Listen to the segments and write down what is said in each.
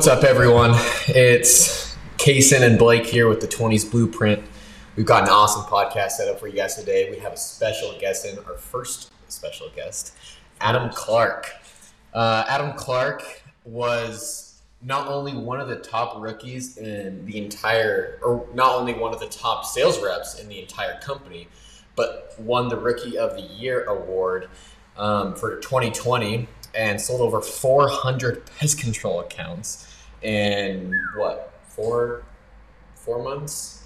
What's up, everyone? It's Kaysen and Blake here with the 20s Blueprint. We've got an awesome podcast set up for you guys today. We have a special guest in, our first special guest, Adam Clark. Uh, Adam Clark was not only one of the top rookies in the entire, or not only one of the top sales reps in the entire company, but won the Rookie of the Year award um, for 2020 and sold over 400 pest control accounts in what four four months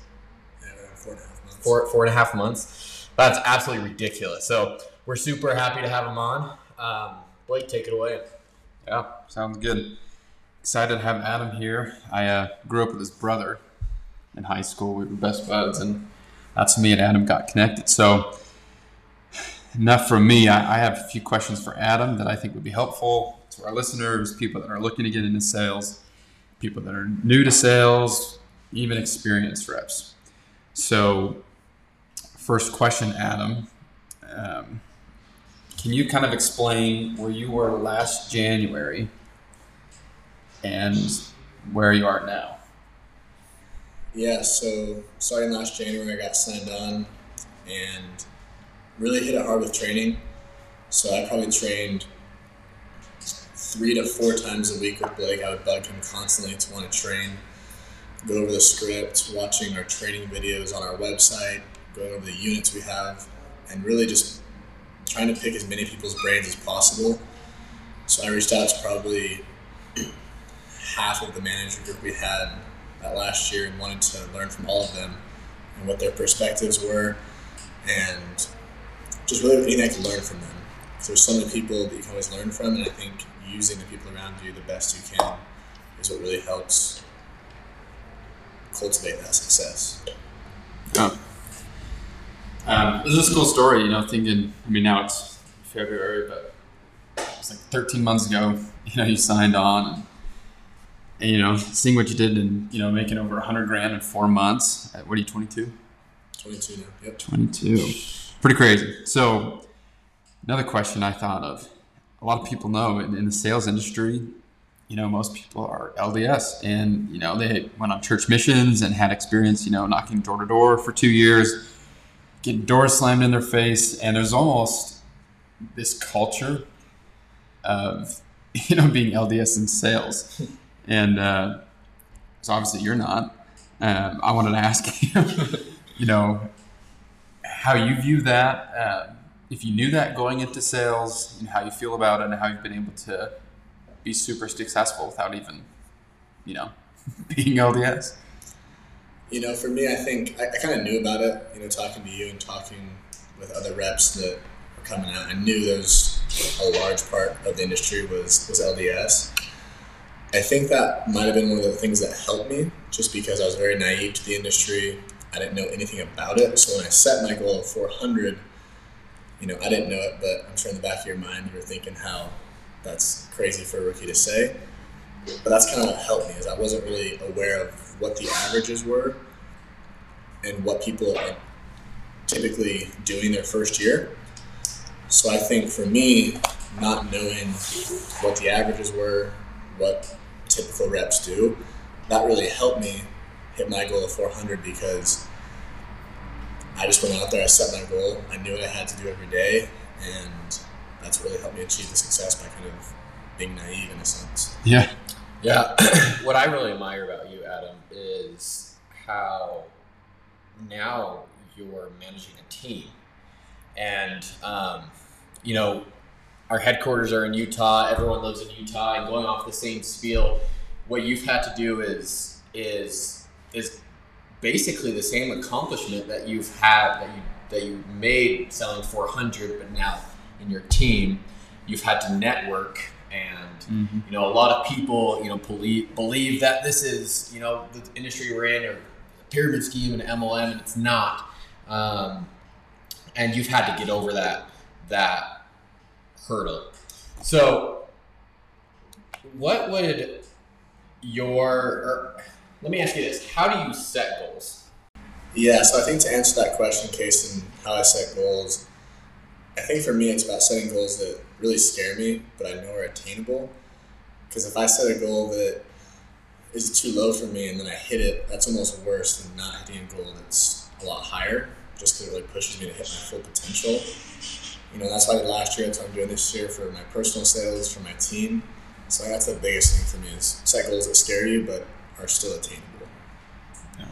Yeah, four and a half months. four four and a half months that's absolutely ridiculous so we're super happy to have him on um, blake take it away Yeah, sounds good. Excited to have Adam here. I uh, grew up with his brother in high school. We were best buds, and that's me and Adam got connected. So, enough from me. I, I have a few questions for Adam that I think would be helpful to our listeners, people that are looking to get into sales, people that are new to sales, even experienced reps. So, first question, Adam. Um, can you kind of explain where you were last January and where you are now? Yeah, so starting last January, I got signed on and really hit it hard with training. So I probably trained three to four times a week with Blake. I would bug him constantly to want to train, go over the script, watching our training videos on our website, going over the units we have, and really just trying to pick as many people's brains as possible. So I reached out to probably half of the manager group we had that last year and wanted to learn from all of them and what their perspectives were and just really anything I could learn from them. there's so many people that you can always learn from, and I think using the people around you the best you can is what really helps cultivate that success. Oh. Um, this is a cool story, you know, thinking, I mean, now it's February, but it's like 13 months ago, you know, you signed on and, and you know, seeing what you did and, you know, making over 100 grand in four months. At, what are you, 22? 22 now. Yep. 22. Pretty crazy. So, another question I thought of a lot of people know in, in the sales industry, you know, most people are LDS and, you know, they went on church missions and had experience, you know, knocking door to door for two years, getting doors slammed in their face. And there's almost this culture of, you know, being LDS in sales. And uh, so obviously you're not. Um, I wanted to ask you, you know, how you view that, uh, if you knew that going into sales, and how you feel about it, and how you've been able to be super successful without even, you know, being LDS. You know, for me, I think I, I kind of knew about it. You know, talking to you and talking with other reps that were coming out, I knew there was a large part of the industry was was LDS. I think that might have been one of the things that helped me, just because I was very naive to the industry. I didn't know anything about it. So when I set my goal of 400, you know, I didn't know it, but I'm sure in the back of your mind you were thinking how that's crazy for a rookie to say. But that's kind of what helped me is I wasn't really aware of what the averages were and what people are typically doing their first year. So I think for me, not knowing what the averages were, what typical reps do, that really helped me hit my goal of 400 because I just went out there, I set my goal, I knew what I had to do every day, and that's really helped me achieve the success by kind of being naive in a sense. Yeah. yeah what i really admire about you adam is how now you're managing a team and um, you know our headquarters are in utah everyone lives in utah and going off the same spiel what you've had to do is is is basically the same accomplishment that you've had that you that you made selling 400 but now in your team you've had to network and Mm-hmm. you know a lot of people you know believe believe that this is you know the industry we're in or pyramid scheme and MLM and it's not um, and you've had to get over that that hurdle so what would your let me ask you this how do you set goals Yeah, so I think to answer that question, Case, and how I set goals, I think for me it's about setting goals that really scare me, but I know are attainable. Because if I set a goal that is too low for me, and then I hit it, that's almost worse than not hitting a goal that's a lot higher, just because it really pushes me to hit my full potential. You know, that's why last year, that's what I'm doing this year for my personal sales, for my team. So that's the biggest thing for me is set goals that scare you, but are still attainable. Yeah,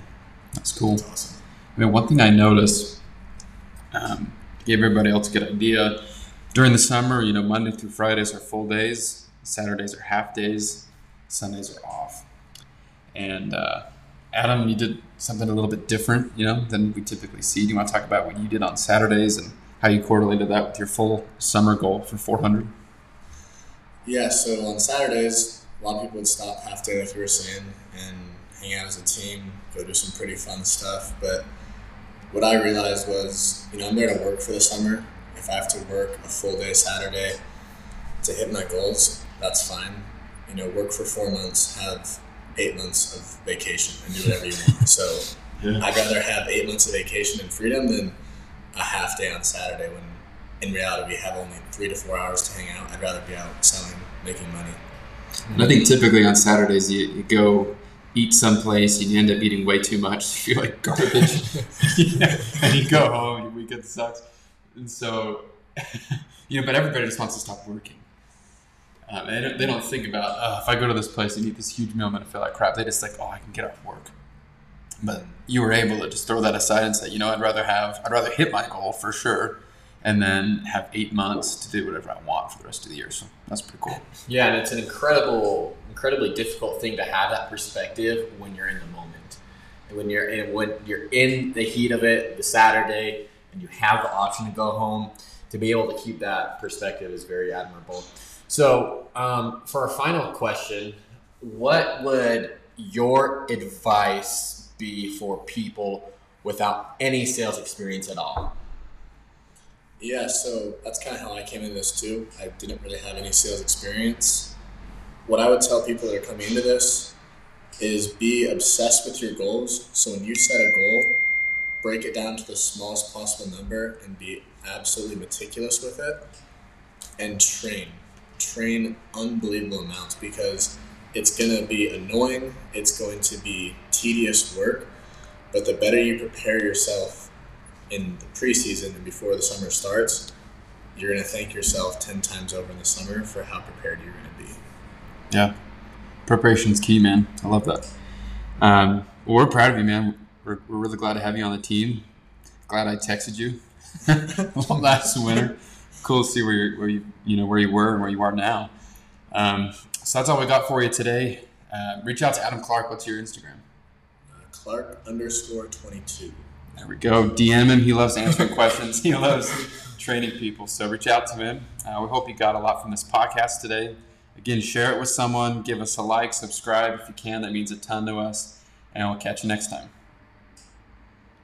That's cool. That's awesome. I mean, one thing I noticed, um, gave everybody else a good idea. During the summer, you know, Monday through Fridays are full days, Saturdays are half days, Sundays are off. And uh, Adam, you did something a little bit different, you know, than we typically see. Do you want to talk about what you did on Saturdays and how you correlated that with your full summer goal for 400? Yeah, so on Saturdays, a lot of people would stop half day, like you were saying, and hang out as a team, go do some pretty fun stuff. But what I realized was, you know, I'm there to work for the summer. If I have to work a full day Saturday to hit my goals, that's fine. You know, work for four months, have eight months of vacation, and do whatever you want. So Yeah. I'd rather have eight months of vacation and freedom than a half day on Saturday when in reality we have only three to four hours to hang out. I'd rather be out selling, making money. And I think typically on Saturdays you, you go eat someplace and you end up eating way too much. You feel like garbage, Yeah. and you go home. Your weekend sucks, and so you know. But everybody just wants to stop working. Um, they, don't, they don't think about oh, if I go to this place and eat this huge meal, I'm gonna feel like crap. They just like oh, I can get off work. But you were able to just throw that aside and say, you know, I'd rather have, I'd rather hit my goal for sure, and then have eight months to do whatever I want for the rest of the year. So that's pretty cool. Yeah, and it's an incredible, incredibly difficult thing to have that perspective when you're in the moment. And when you're in when you're in the heat of it, the Saturday, and you have the option to go home, to be able to keep that perspective is very admirable. So, um, for our final question, what would your advice be for people without any sales experience at all? Yeah, so that's kind of how I came into this too. I didn't really have any sales experience. What I would tell people that are coming into this is be obsessed with your goals. So when you set a goal, break it down to the smallest possible number and be absolutely meticulous with it and train. Train unbelievable amounts because it's going to be annoying, it's going to be tedious work, but the better you prepare yourself in the preseason and before the summer starts, you're going to thank yourself 10 times over in the summer for how prepared you're going to be. Yeah, preparation's key, man. I love that. Um, well, we're proud of you, man. We're, we're really glad to have you on the team. Glad I texted you last winter. Cool to see where you where you you know where you were and where you are now. Um, so that's all we got for you today. Uh, reach out to Adam Clark. What's your Instagram? Uh, Clark underscore 22. There we go. DM him. He loves answering questions. He loves training people. So reach out to him. Uh, we hope you got a lot from this podcast today. Again, share it with someone. Give us a like, subscribe if you can. That means a ton to us. And we'll catch you next time.